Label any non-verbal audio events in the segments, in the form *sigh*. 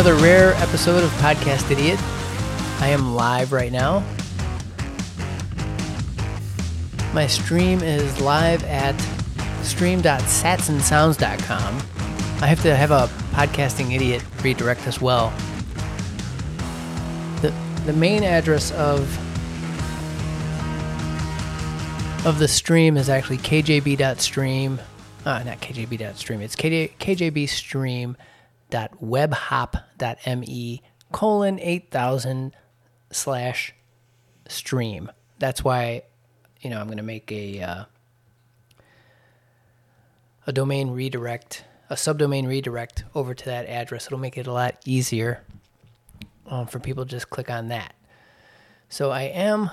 another rare episode of Podcast Idiot. I am live right now. My stream is live at stream.satsandsounds.com. I have to have a podcasting idiot redirect as well. The the main address of of the stream is actually kjb.stream. Uh, not kjb.stream. It's KJ, kjbstream.webhop.me colon 8000 slash stream. That's why, you know, I'm going to make a uh, a domain redirect, a subdomain redirect over to that address. It'll make it a lot easier um, for people to just click on that. So I am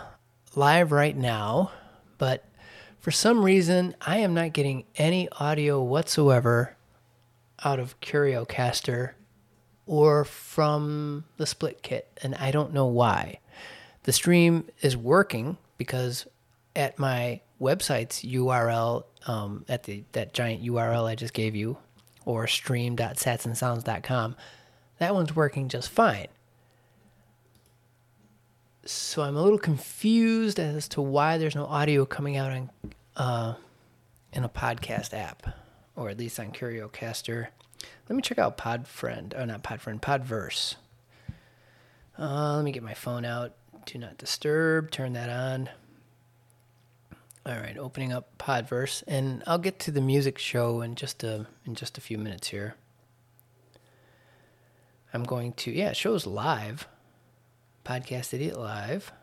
live right now, but for some reason I am not getting any audio whatsoever out of CurioCaster or from the split kit, and I don't know why. The stream is working because at my website's URL, um, at the that giant URL I just gave you, or stream.satsandsounds.com, that one's working just fine. So I'm a little confused as to why there's no audio coming out on uh, in a podcast app, or at least on CurioCaster. Let me check out Podfriend. Oh, not Podfriend, Podverse. Uh, let me get my phone out. Do not disturb. Turn that on. All right, opening up Podverse, and I'll get to the music show in just a in just a few minutes here. I'm going to yeah, shows live. Podcast Idiot Live.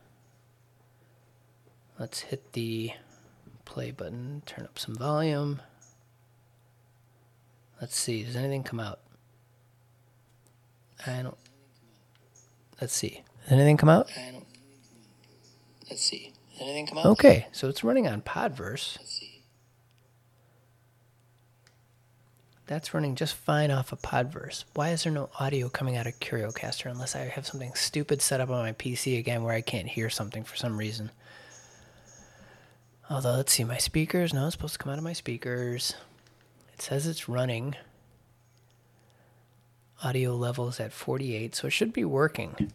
Let's hit the play button, turn up some volume. Let's see, does anything come out? I don't. Let's see. Does anything come out? I don't. Let's see. Does anything come out? Okay, so it's running on Podverse. Let's see. That's running just fine off of Podverse. Why is there no audio coming out of CurioCaster unless I have something stupid set up on my PC again where I can't hear something for some reason? Although, let's see, my speakers. No, it's supposed to come out of my speakers. It says it's running. Audio levels at 48, so it should be working.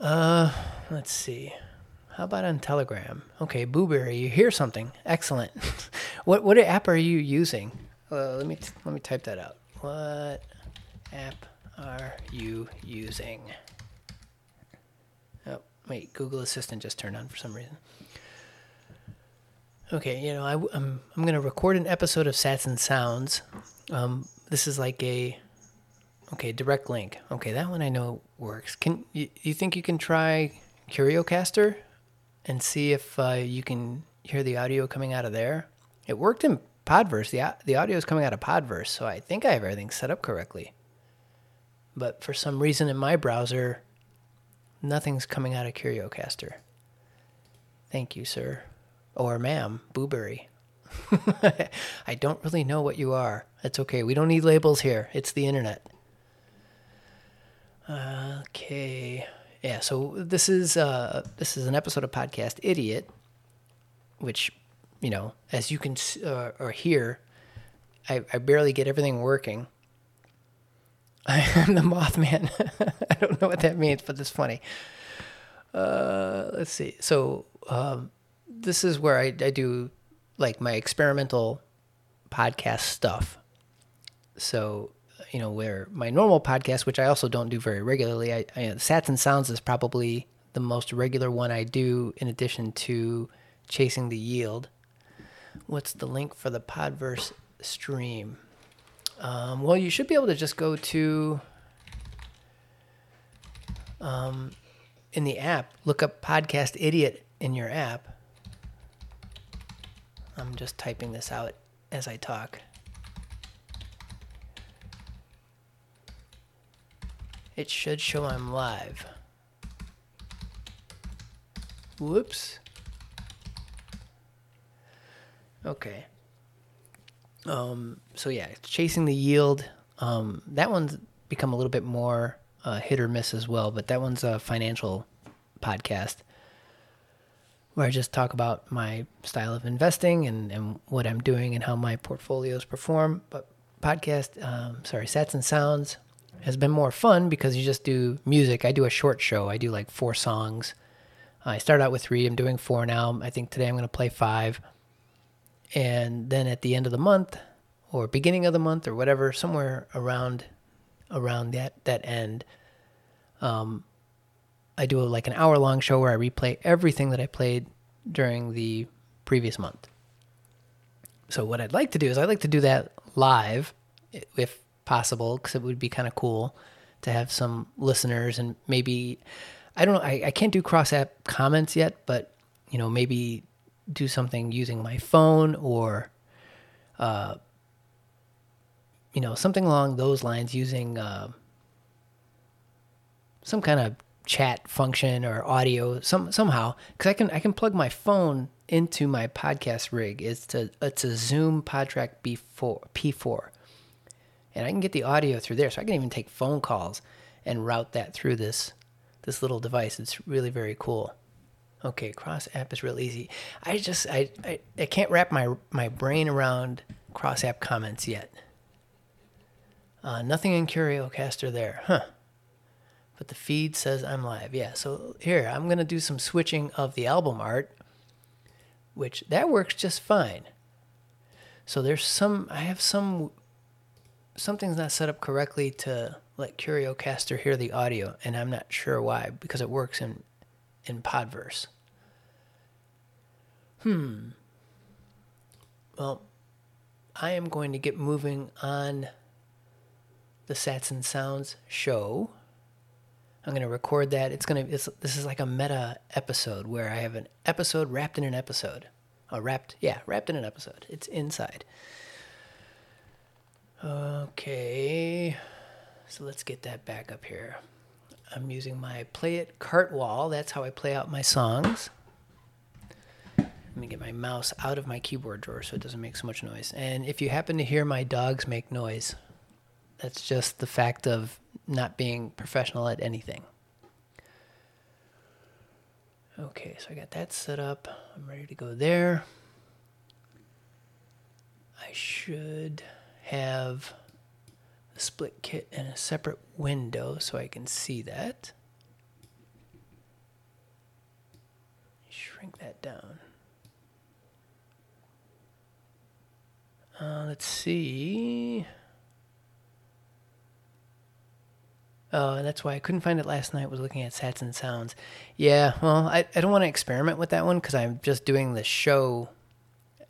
Uh, let's see. How about on Telegram? Okay, Booberry, you hear something. Excellent. *laughs* what what app are you using? Uh, let me let me type that out. What app are you using? Oh, wait, Google Assistant just turned on for some reason. Okay, you know, I, am I'm, I'm going to record an episode of Sats and Sounds. Um, this is like a okay direct link. Okay, that one I know works. Can you, you think you can try CurioCaster and see if uh, you can hear the audio coming out of there? It worked in Podverse. The the audio is coming out of Podverse, so I think I have everything set up correctly. But for some reason in my browser, nothing's coming out of CurioCaster. Thank you, sir or ma'am, Booberry. *laughs* I don't really know what you are. It's okay. We don't need labels here. It's the internet. Okay. Yeah, so this is uh this is an episode of podcast Idiot which, you know, as you can uh, or hear, I, I barely get everything working. *laughs* I am the Mothman. *laughs* I don't know what that means, but it's funny. Uh, let's see. So, um, this is where I, I do like my experimental podcast stuff. So, you know, where my normal podcast, which I also don't do very regularly, I, I Sats and Sounds is probably the most regular one I do in addition to Chasing the Yield. What's the link for the Podverse stream? Um, well, you should be able to just go to um, in the app, look up Podcast Idiot in your app, I'm just typing this out as I talk. It should show I'm live. Whoops. Okay. Um, so yeah, it's chasing the yield. Um, that one's become a little bit more uh, hit or miss as well, but that one's a financial podcast where I just talk about my style of investing and, and what I'm doing and how my portfolios perform. But podcast, um, sorry, Sats and Sounds, has been more fun because you just do music. I do a short show. I do like four songs. I start out with three. I'm doing four now. I think today I'm going to play five. And then at the end of the month, or beginning of the month, or whatever, somewhere around around that that end, um, I do a, like an hour long show where I replay everything that I played during the previous month. So what I'd like to do is I'd like to do that live, if possible, because it would be kind of cool to have some listeners and maybe I don't know I, I can't do cross app comments yet, but you know maybe do something using my phone or uh, you know something along those lines using uh, some kind of chat function or audio some somehow because I can I can plug my phone into my podcast rig. It's a it's a Zoom PodTrak B4 P4, and I can get the audio through there. So I can even take phone calls and route that through this this little device. It's really very cool. Okay, cross app is real easy. I just I, I, I can't wrap my my brain around cross app comments yet. Uh, nothing in CurioCaster there, huh? But the feed says I'm live. Yeah, so here I'm gonna do some switching of the album art, which that works just fine. So there's some I have some something's not set up correctly to let CurioCaster hear the audio, and I'm not sure why because it works in in Podverse. Hmm. Well, I am going to get moving on the Sats and Sounds show. I'm going to record that. It's going to this is like a meta episode where I have an episode wrapped in an episode. Oh, wrapped, yeah, wrapped in an episode. It's inside. Okay. So let's get that back up here. I'm using my PlayIt cart wall. That's how I play out my songs. Let me get my mouse out of my keyboard drawer so it doesn't make so much noise. And if you happen to hear my dogs make noise, that's just the fact of not being professional at anything. Okay, so I got that set up. I'm ready to go there. I should have a split kit in a separate window so I can see that. Shrink that down. Uh, let's see. And that's why I couldn't find it last night. Was looking at Sats and Sounds. Yeah, well, I, I don't want to experiment with that one because I'm just doing the show.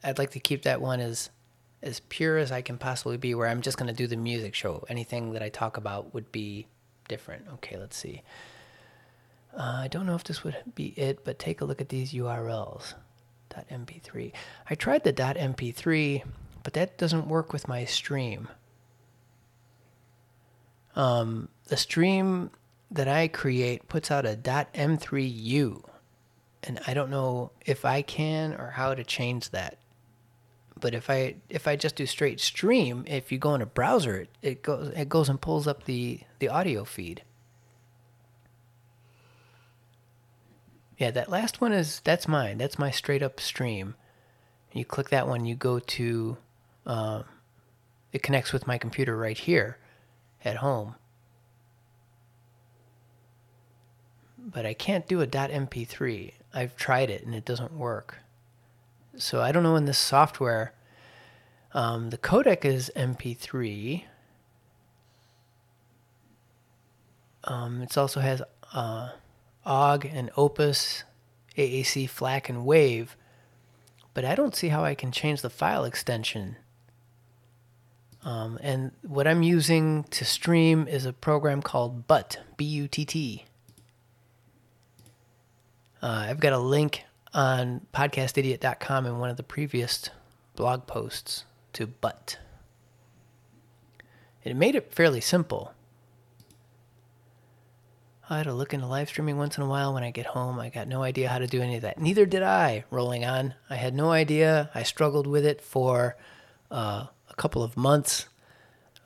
I'd like to keep that one as as pure as I can possibly be, where I'm just going to do the music show. Anything that I talk about would be different. Okay, let's see. Uh, I don't know if this would be it, but take a look at these URLs. .mp3. I tried the .mp3, but that doesn't work with my stream. Um, the stream that I create puts out a .m3u, and I don't know if I can or how to change that. But if I if I just do straight stream, if you go in a browser, it, it goes it goes and pulls up the the audio feed. Yeah, that last one is that's mine. That's my straight up stream. You click that one, you go to, uh, it connects with my computer right here, at home. But I can't do a .mp3. I've tried it and it doesn't work. So I don't know in this software. Um, the codec is MP3. Um, it also has uh, OGG and Opus, AAC, FLAC, and Wave. But I don't see how I can change the file extension. Um, and what I'm using to stream is a program called Butt, B U T T. Uh, I've got a link on podcastidiot.com in one of the previous blog posts to Butt. It made it fairly simple. I had to look into live streaming once in a while when I get home. I got no idea how to do any of that. Neither did I, rolling on. I had no idea. I struggled with it for uh, a couple of months.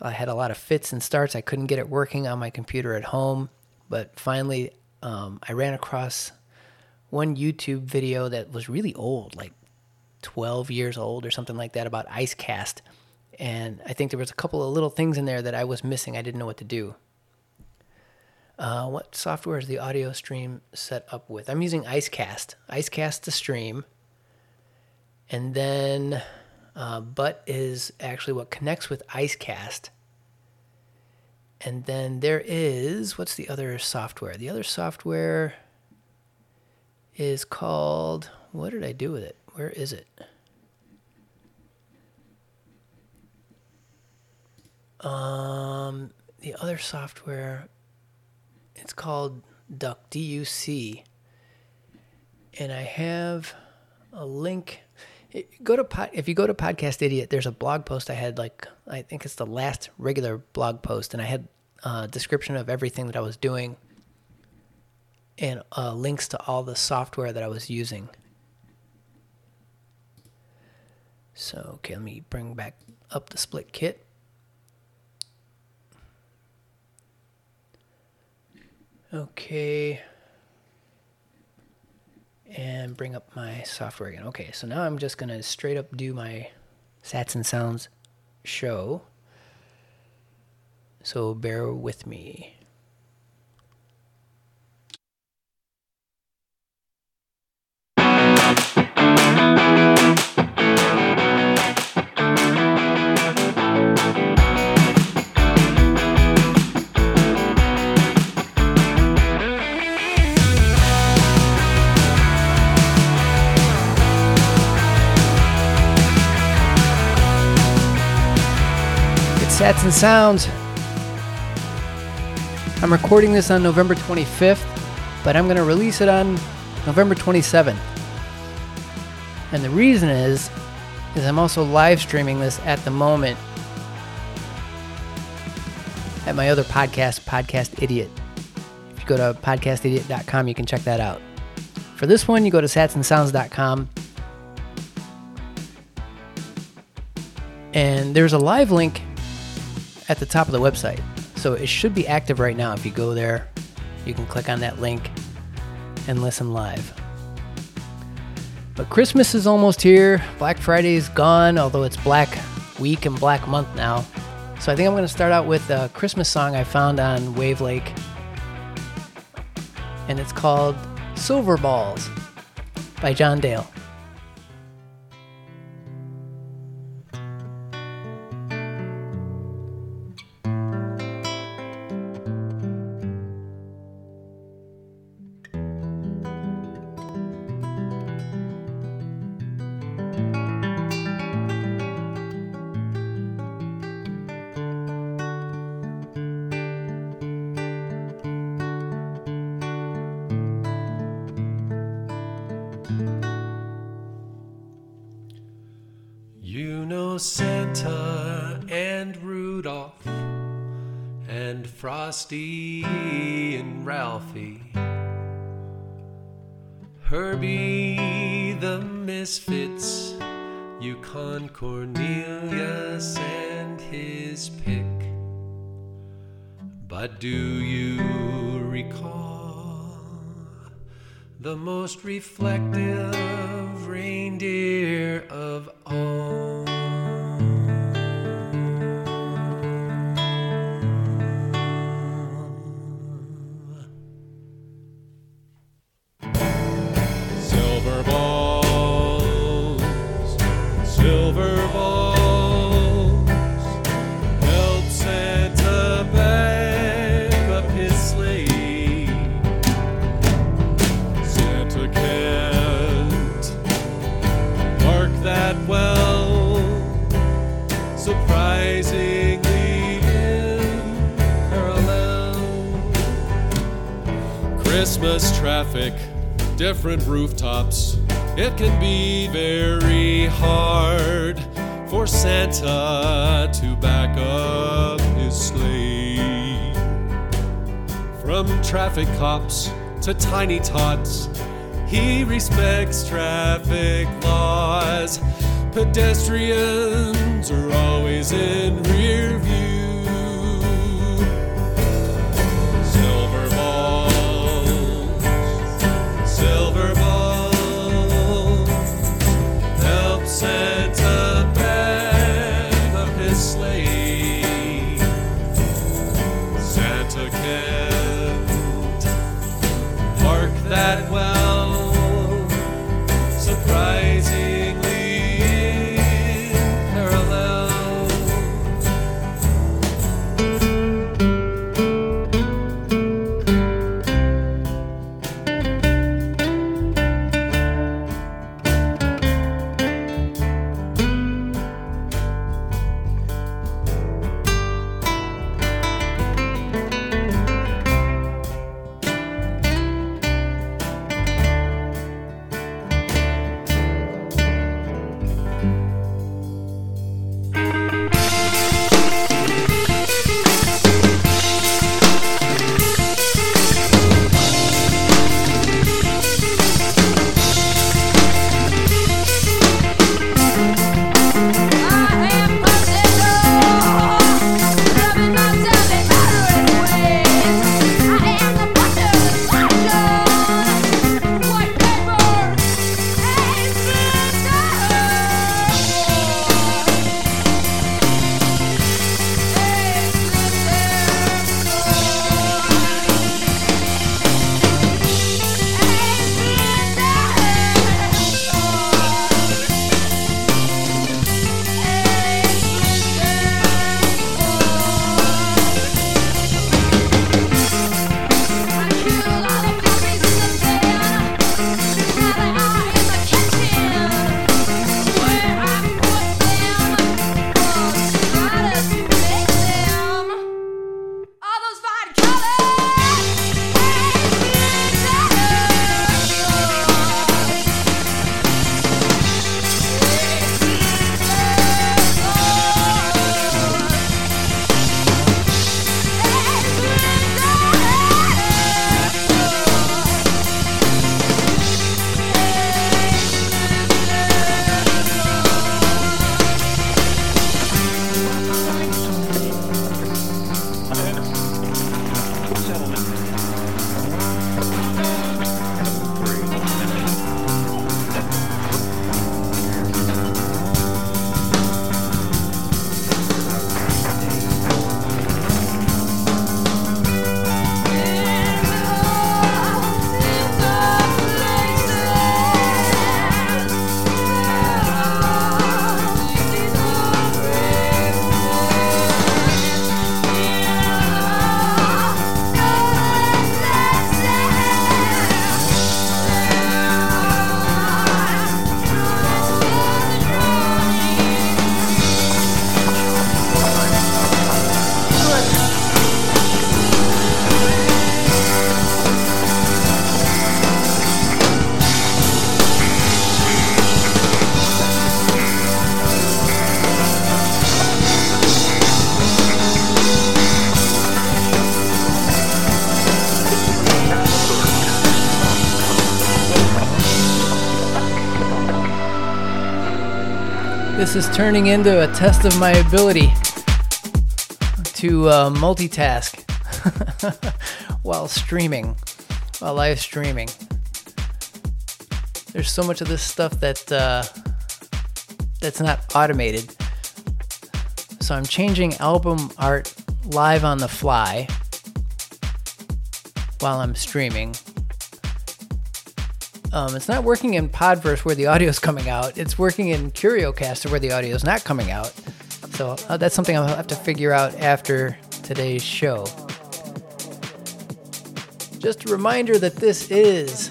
I had a lot of fits and starts. I couldn't get it working on my computer at home. But finally, um, I ran across one YouTube video that was really old, like 12 years old or something like that, about IceCast. and I think there was a couple of little things in there that I was missing. I didn't know what to do. Uh, what software is the audio stream set up with? I'm using IceCast. IceCast to stream. And then uh, Butt is actually what connects with IceCast. And then there is, what's the other software? The other software is called, what did I do with it? Where is it? Um, the other software, it's called Duck, D U C. And I have a link. Go to pod, if you go to Podcast Idiot, there's a blog post I had like I think it's the last regular blog post, and I had a description of everything that I was doing, and uh, links to all the software that I was using. So okay, let me bring back up the split kit. Okay. And bring up my software again. Okay, so now I'm just going to straight up do my Sats and Sounds show. So bear with me. Sats and Sounds. I'm recording this on November 25th, but I'm going to release it on November 27th. And the reason is, is I'm also live streaming this at the moment at my other podcast, Podcast Idiot. If you go to podcastidiot.com, you can check that out. For this one, you go to satsandsounds.com. And there's a live link at the top of the website. So it should be active right now. If you go there, you can click on that link and listen live. But Christmas is almost here. Black Friday is gone, although it's Black Week and Black Month now. So I think I'm going to start out with a Christmas song I found on Wavlake. And it's called Silver Balls by John Dale. Santa and Rudolph and Frosty and Ralphie. Herbie the Misfits, Yukon Cornelius and his pick. But do you recall the most reflective reindeer of Christmas traffic, different rooftops. It can be very hard for Santa to back up his sleigh. From traffic cops to tiny tots, he respects traffic laws. Pedestrians are always in rear view. This is turning into a test of my ability to uh, multitask *laughs* while streaming, while live streaming. There's so much of this stuff that uh, that's not automated. So I'm changing album art live on the fly while I'm streaming. Um, it's not working in Podverse where the audio is coming out. It's working in CurioCaster where the audio is not coming out. So uh, that's something I'll have to figure out after today's show. Just a reminder that this is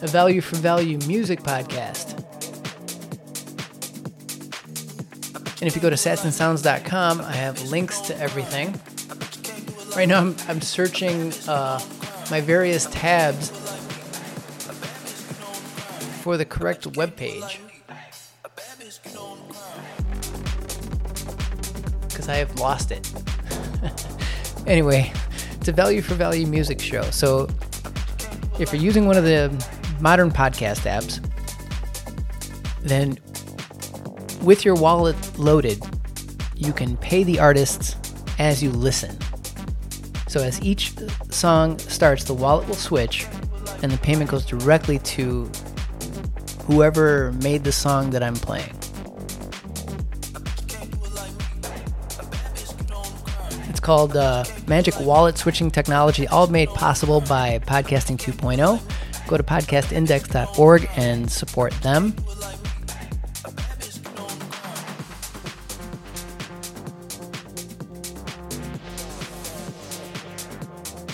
a value for value music podcast. And if you go to satsandsounds.com, I have links to everything. Right now, I'm, I'm searching uh, my various tabs for the correct web page. Because I have lost it. *laughs* anyway, it's a value for value music show. So if you're using one of the modern podcast apps, then with your wallet loaded, you can pay the artists as you listen. So as each song starts, the wallet will switch and the payment goes directly to whoever made the song that I'm playing. It's called uh, Magic Wallet Switching Technology, all made possible by Podcasting 2.0. Go to podcastindex.org and support them.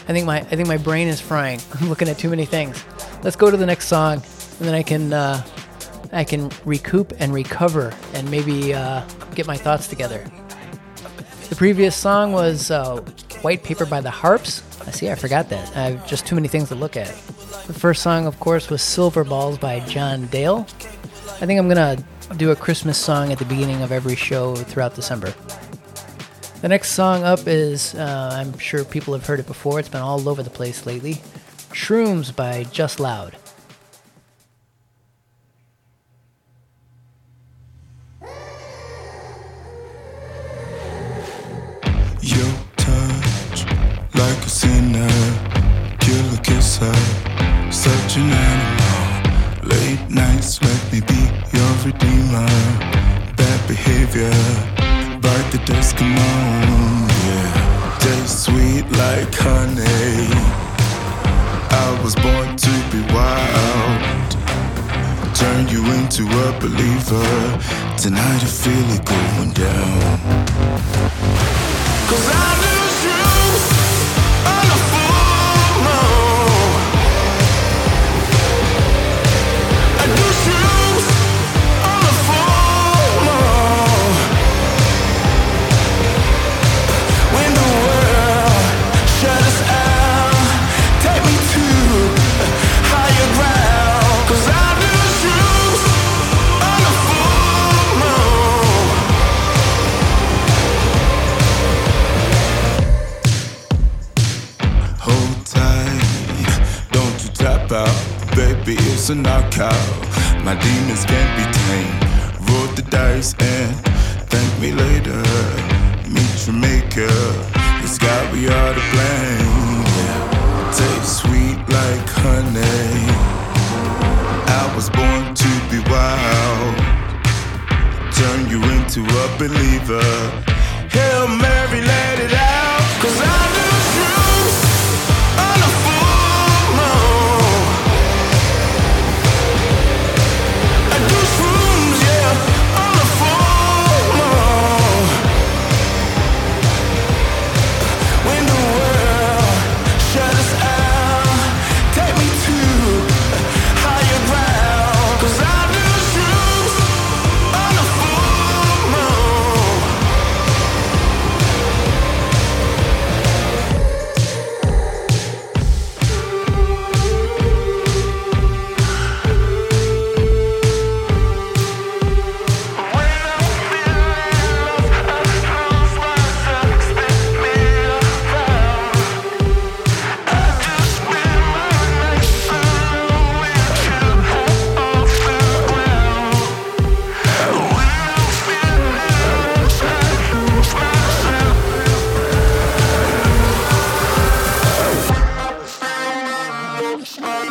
I think my I think my brain is frying. *laughs* I'm looking at too many things. Let's go to the next song, and then I can uh, I can recoup and recover, and maybe uh, get my thoughts together. The previous song was uh, "White Paper" by the Harps. I see, I forgot that. I have just too many things to look at. The first song, of course, was "Silver Balls" by John Dale. I think I'm gonna do a Christmas song at the beginning of every show throughout December. The next song up is, uh, I'm sure people have heard it before, it's been all over the place lately Shrooms by Just Loud. Redeemer. Bad behavior, bite the come on, yeah. Taste sweet like honey. I was born to be wild. Turn you into a believer. Tonight I feel it going down. Cause I it's a knockout. My demons can't be tamed. Roll the dice and thank me later. Meet maker, it's got we are to blame. Taste sweet like honey. I was born to be wild. Turn you into a believer. Hail Mary,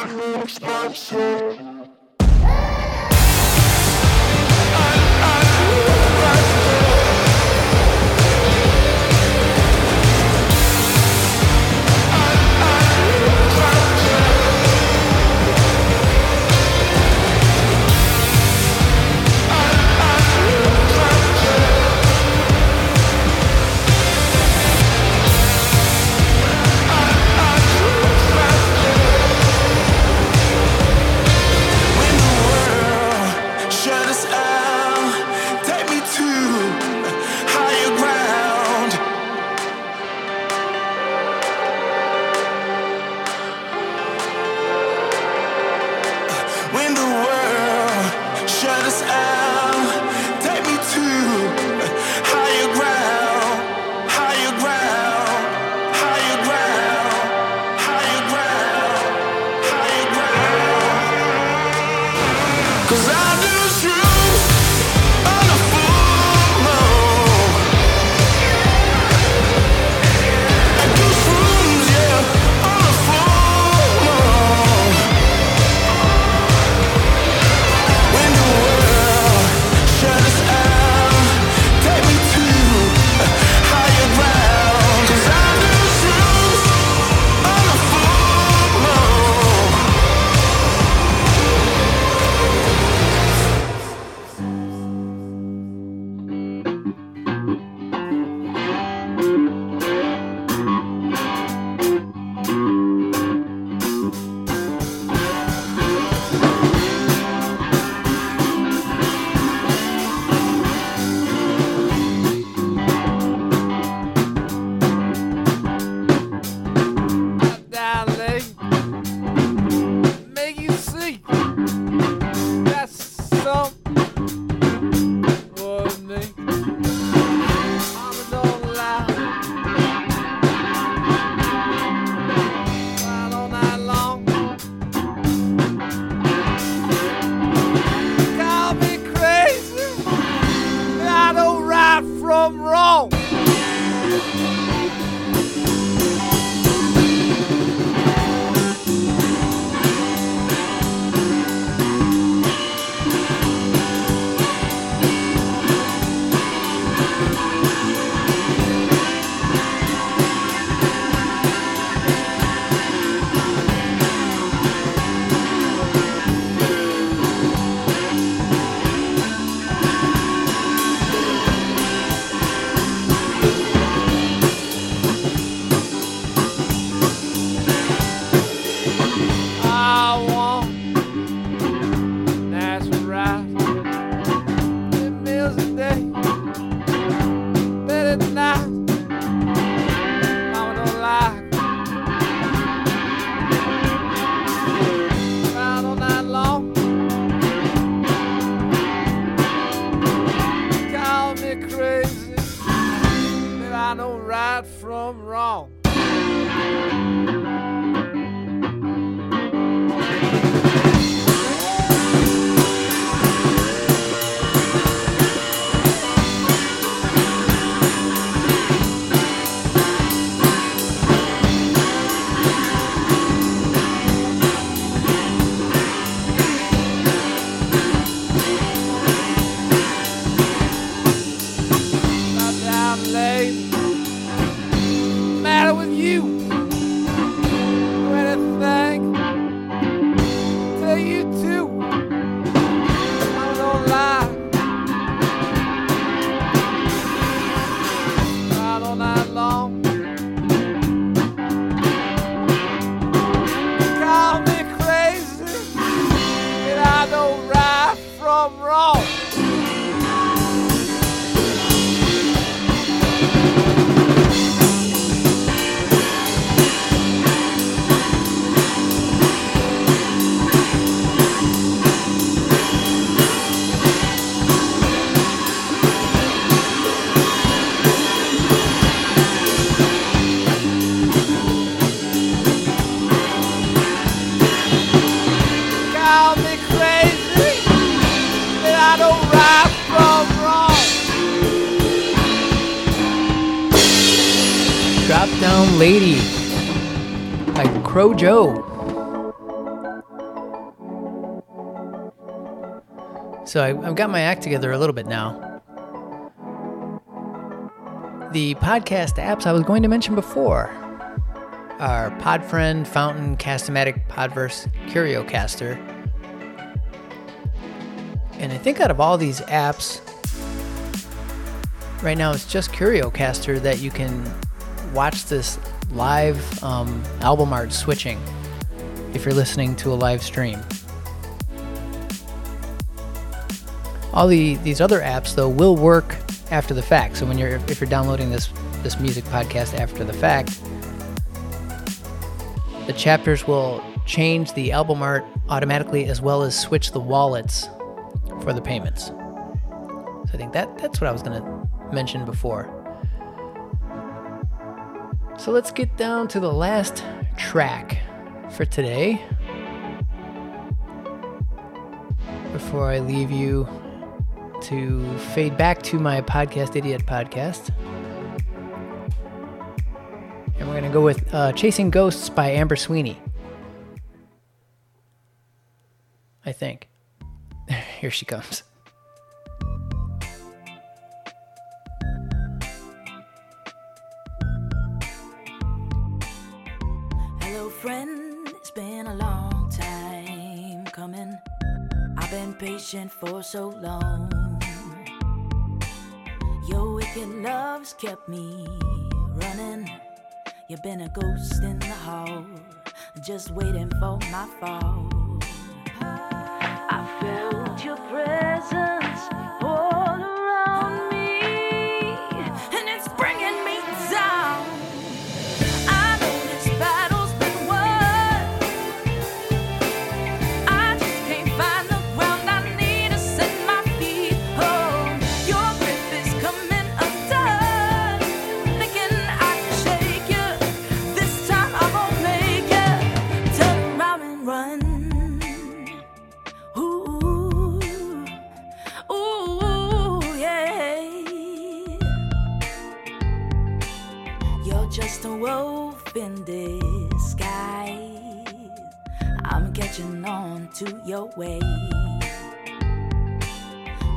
Let's Joe. So I, I've got my act together a little bit now. The podcast apps I was going to mention before are Podfriend, Fountain, Castamatic, Podverse, CurioCaster. And I think out of all these apps, right now it's just CurioCaster that you can watch this live um, album art switching if you're listening to a live stream. All the these other apps though will work after the fact. So when you're if you're downloading this this music podcast after the fact, the chapters will change the album art automatically as well as switch the wallets for the payments. So I think that that's what I was going to mention before. So let's get down to the last track for today. Before I leave you to fade back to my podcast idiot podcast. And we're going to go with uh, Chasing Ghosts by Amber Sweeney. I think. *laughs* Here she comes. Patient for so long. Your wicked love's kept me running. You've been a ghost in the hall, just waiting for my fall. I felt your presence to your way.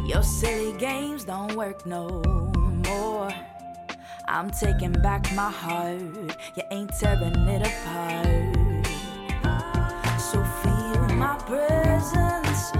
Your silly games don't work no more. I'm taking back my heart. You ain't tearing it apart. So feel my presence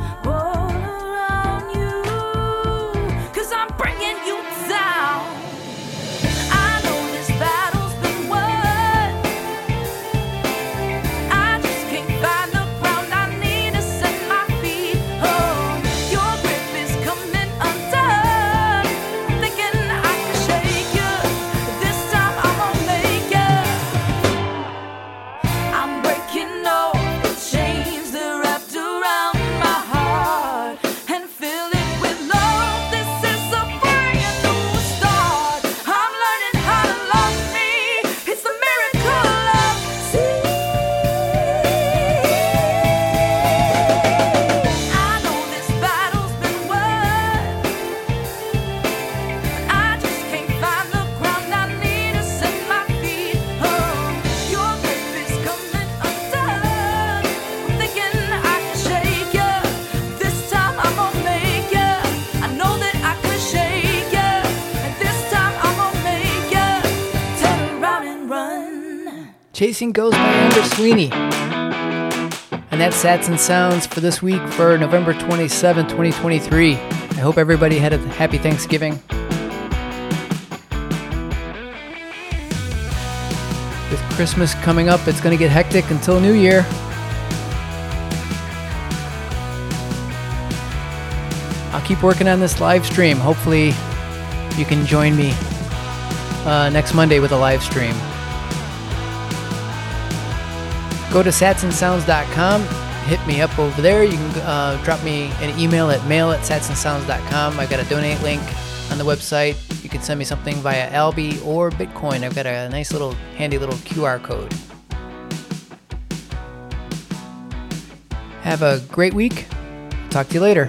Ghosts by Amber Sweeney. And that's Sats and Sounds for this week for November 27, 2023. I hope everybody had a happy Thanksgiving. With Christmas coming up, it's going to get hectic until New Year. I'll keep working on this live stream. Hopefully, you can join me uh, next Monday with a live stream. Go to satsandsounds.com. Hit me up over there. You can uh, drop me an email at mail at satsandsounds.com. I've got a donate link on the website. You can send me something via Alby or Bitcoin. I've got a nice little handy little QR code. Have a great week. Talk to you later.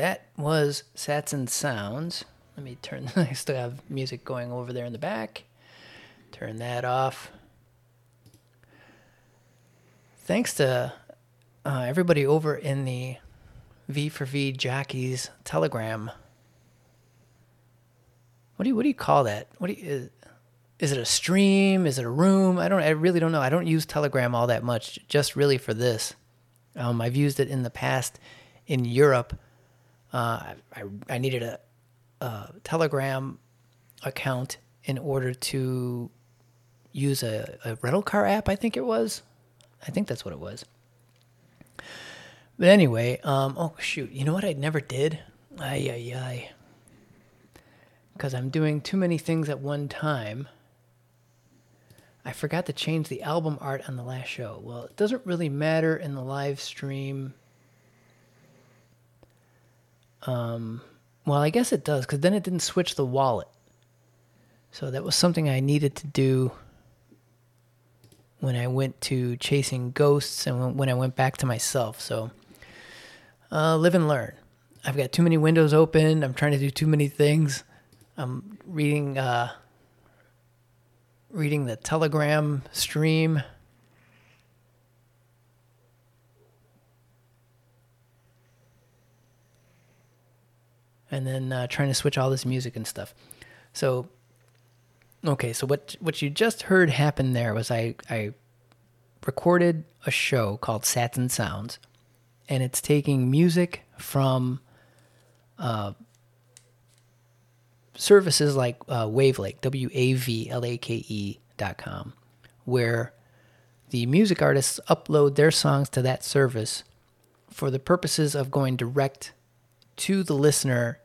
That was Sats and Sounds. Let me turn, *laughs* I still have music going over there in the back. Turn that off. Thanks to uh, everybody over in the V for V Jockeys Telegram. What do you what do you call that? What do you, is, is it a stream? Is it a room? I don't. I really don't know. I don't use Telegram all that much. Just really for this. Um, I've used it in the past in Europe. Uh, I I needed a, a Telegram account in order to use a, a rental car app. I think it was. I think that's what it was. But anyway, um, oh shoot, you know what I never did? Ay ay ay. Because I'm doing too many things at one time. I forgot to change the album art on the last show. Well, it doesn't really matter in the live stream. Um, well, I guess it does because then it didn't switch the wallet. So that was something I needed to do when I went to chasing ghosts and when I went back to myself. So uh, live and learn. I've got too many windows open. I'm trying to do too many things. I'm reading uh, reading the Telegram stream. And then uh, trying to switch all this music and stuff. So, okay, so what what you just heard happen there was I I recorded a show called Sats and Sounds, and it's taking music from uh, services like uh, Wavlake, W A V L A K E dot com, where the music artists upload their songs to that service for the purposes of going direct to the listener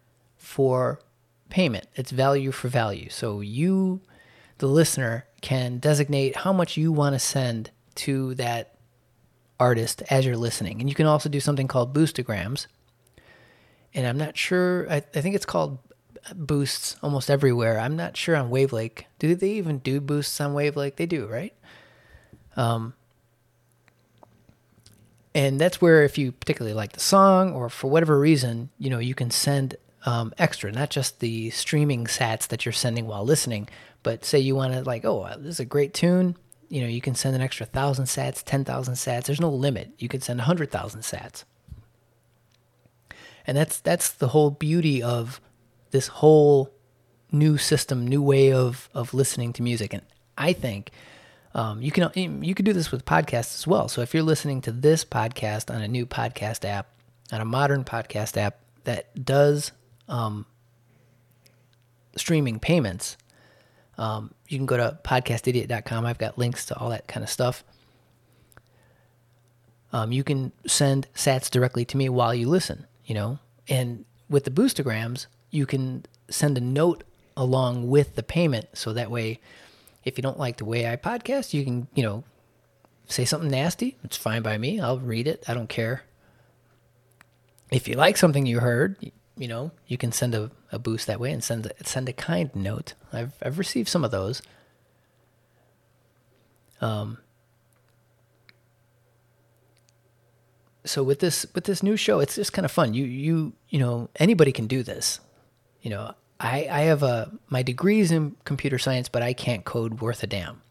for payment. It's value for value. So you, the listener, can designate how much you want to send to that artist as you're listening. And you can also do something called boostograms. And I'm not sure, I, I think it's called boosts almost everywhere. I'm not sure on Wavlake. Do they even do boosts on Wavlake? They do, right? Um, and that's where if you particularly like the song or for whatever reason, you know, you can send um, extra, not just the streaming sats that you're sending while listening, but say you want to like, oh, this is a great tune. You know, you can send an extra thousand sats, ten thousand sats. There's no limit. You can send a hundred thousand sats, and that's that's the whole beauty of this whole new system, new way of of listening to music. And I think um, you can you can do this with podcasts as well. So if you're listening to this podcast on a new podcast app, on a modern podcast app that does um, streaming payments, um, you can go to podcastidiot.com. I've got links to all that kind of stuff. Um, you can send sats directly to me while you listen, you know, and with the boostograms, you can send a note along with the payment. So that way, if you don't like the way I podcast, you can, you know, say something nasty. It's fine by me. I'll read it. I don't care. If you like something you heard, you know, you can send a, a boost that way and send a, send a kind note. I've I've received some of those. Um. So with this with this new show, it's just kind of fun. You you you know anybody can do this. You know, I I have a my degrees in computer science, but I can't code worth a damn.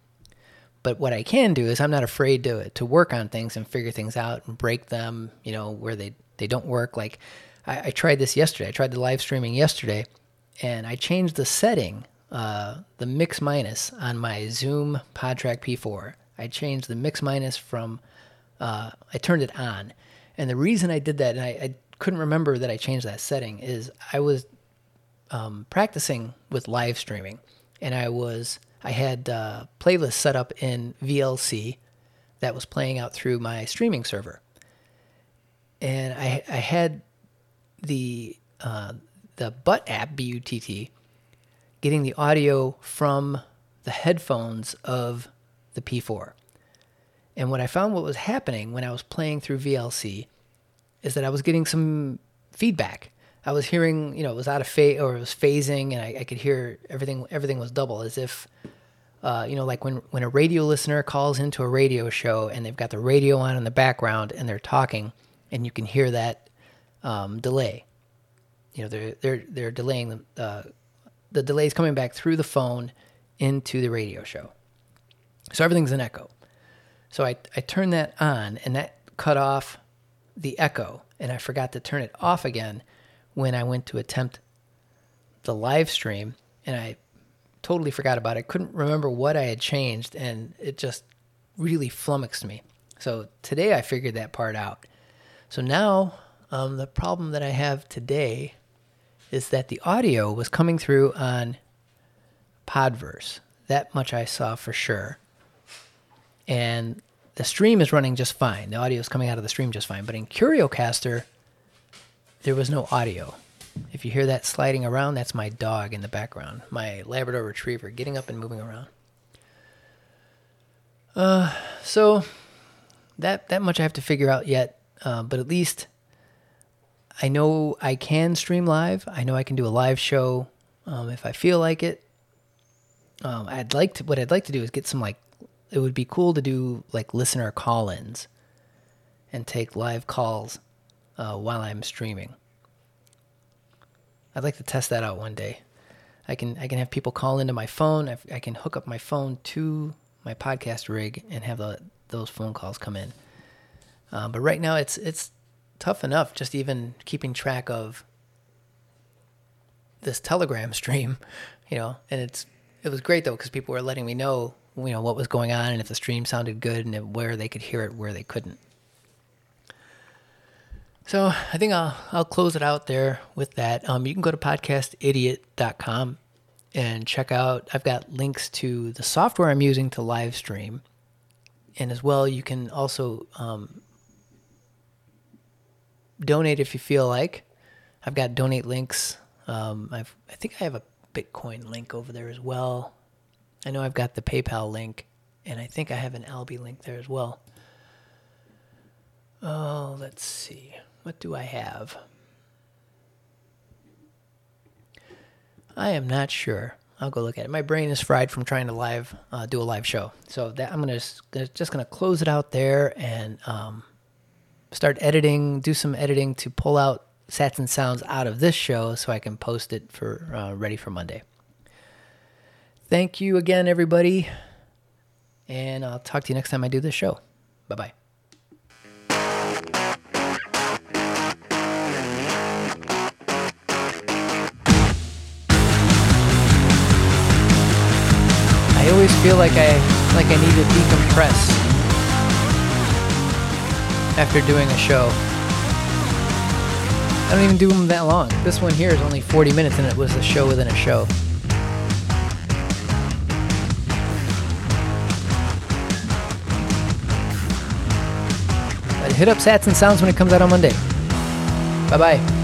but what I can do is I'm not afraid to to work on things and figure things out and break them, you know, where they they don't work. Like I, I tried this yesterday. I tried the live streaming yesterday, and I changed the setting, uh, the mix minus on my Zoom PodTrak P4. I changed the mix minus from uh, I turned it on, and the reason I did that, and I, I couldn't remember that I changed that setting, is I was um, practicing with live streaming, and I was I had uh, playlists set up in VLC that was playing out through my streaming server, and I I had the uh, the Butt app B U T T getting the audio from the headphones of the P4. And what I found what was happening when I was playing through VLC is that I was getting some feedback. I was hearing, you know, it was out of phase or it was phasing, and I, I could hear everything. Everything was double, as if, uh, you know, like when when a radio listener calls into a radio show and they've got the radio on in the background and they're talking, and you can hear that um, delay. You know, they're they're they're delaying the uh, the delays coming back through the phone into the radio show. So everything's an echo. So I, I turned that on and that cut off the echo. And I forgot to turn it off again when I went to attempt the live stream. And I totally forgot about it. Couldn't remember what I had changed. And it just really flummoxed me. So today I figured that part out. So now um, the problem that I have today is that the audio was coming through on Podverse. That much I saw for sure. And the stream is running just fine. The audio is coming out of the stream just fine. But in CurioCaster, there was no audio. If you hear that sliding around, that's my dog in the background, my Labrador Retriever, getting up and moving around. Uh, so that that much I have to figure out yet. Uh, but at least I know I can stream live. I know I can do a live show um, if I feel like it. Um, I'd like to. What I'd like to do is get some like. It would be cool to do like listener call-ins, and take live calls uh, while I'm streaming. I'd like to test that out one day. I can I can have people call into my phone. I, I can hook up my phone to my podcast rig and have the, those phone calls come in. Um, but right now it's it's tough enough just even keeping track of this telegram *laughs* stream you know and it's it was great though because people were letting me know you know what was going on and if the stream sounded good and where they could hear it where they couldn't. So i think i'll i'll close it out there with that. Um, you can go to podcastidiot.com and check out i've got links to the software i'm using to live stream. And as well you can also um, donate if you feel like. I've got donate links. Um, I think I have a Bitcoin link over there as well. I know I've got the PayPal link, and I think I have an Alby link there as well. Oh, let's see. What do I have? I am not sure. I'll go look at it. My brain is fried from trying to live uh, do a live show, so that I'm gonna just gonna close it out there and um, start editing, do some editing to pull out sats and sounds out of this show so I can post it for uh, ready for Monday. Thank you again, everybody, and I'll talk to you next time I do this show. Bye bye. I always feel like I like I need to decompress after doing a show. I don't even do them that long. This one here is only 40 minutes and it was a show within a show. But hit up Sats and Sounds when it comes out on Monday. Bye bye.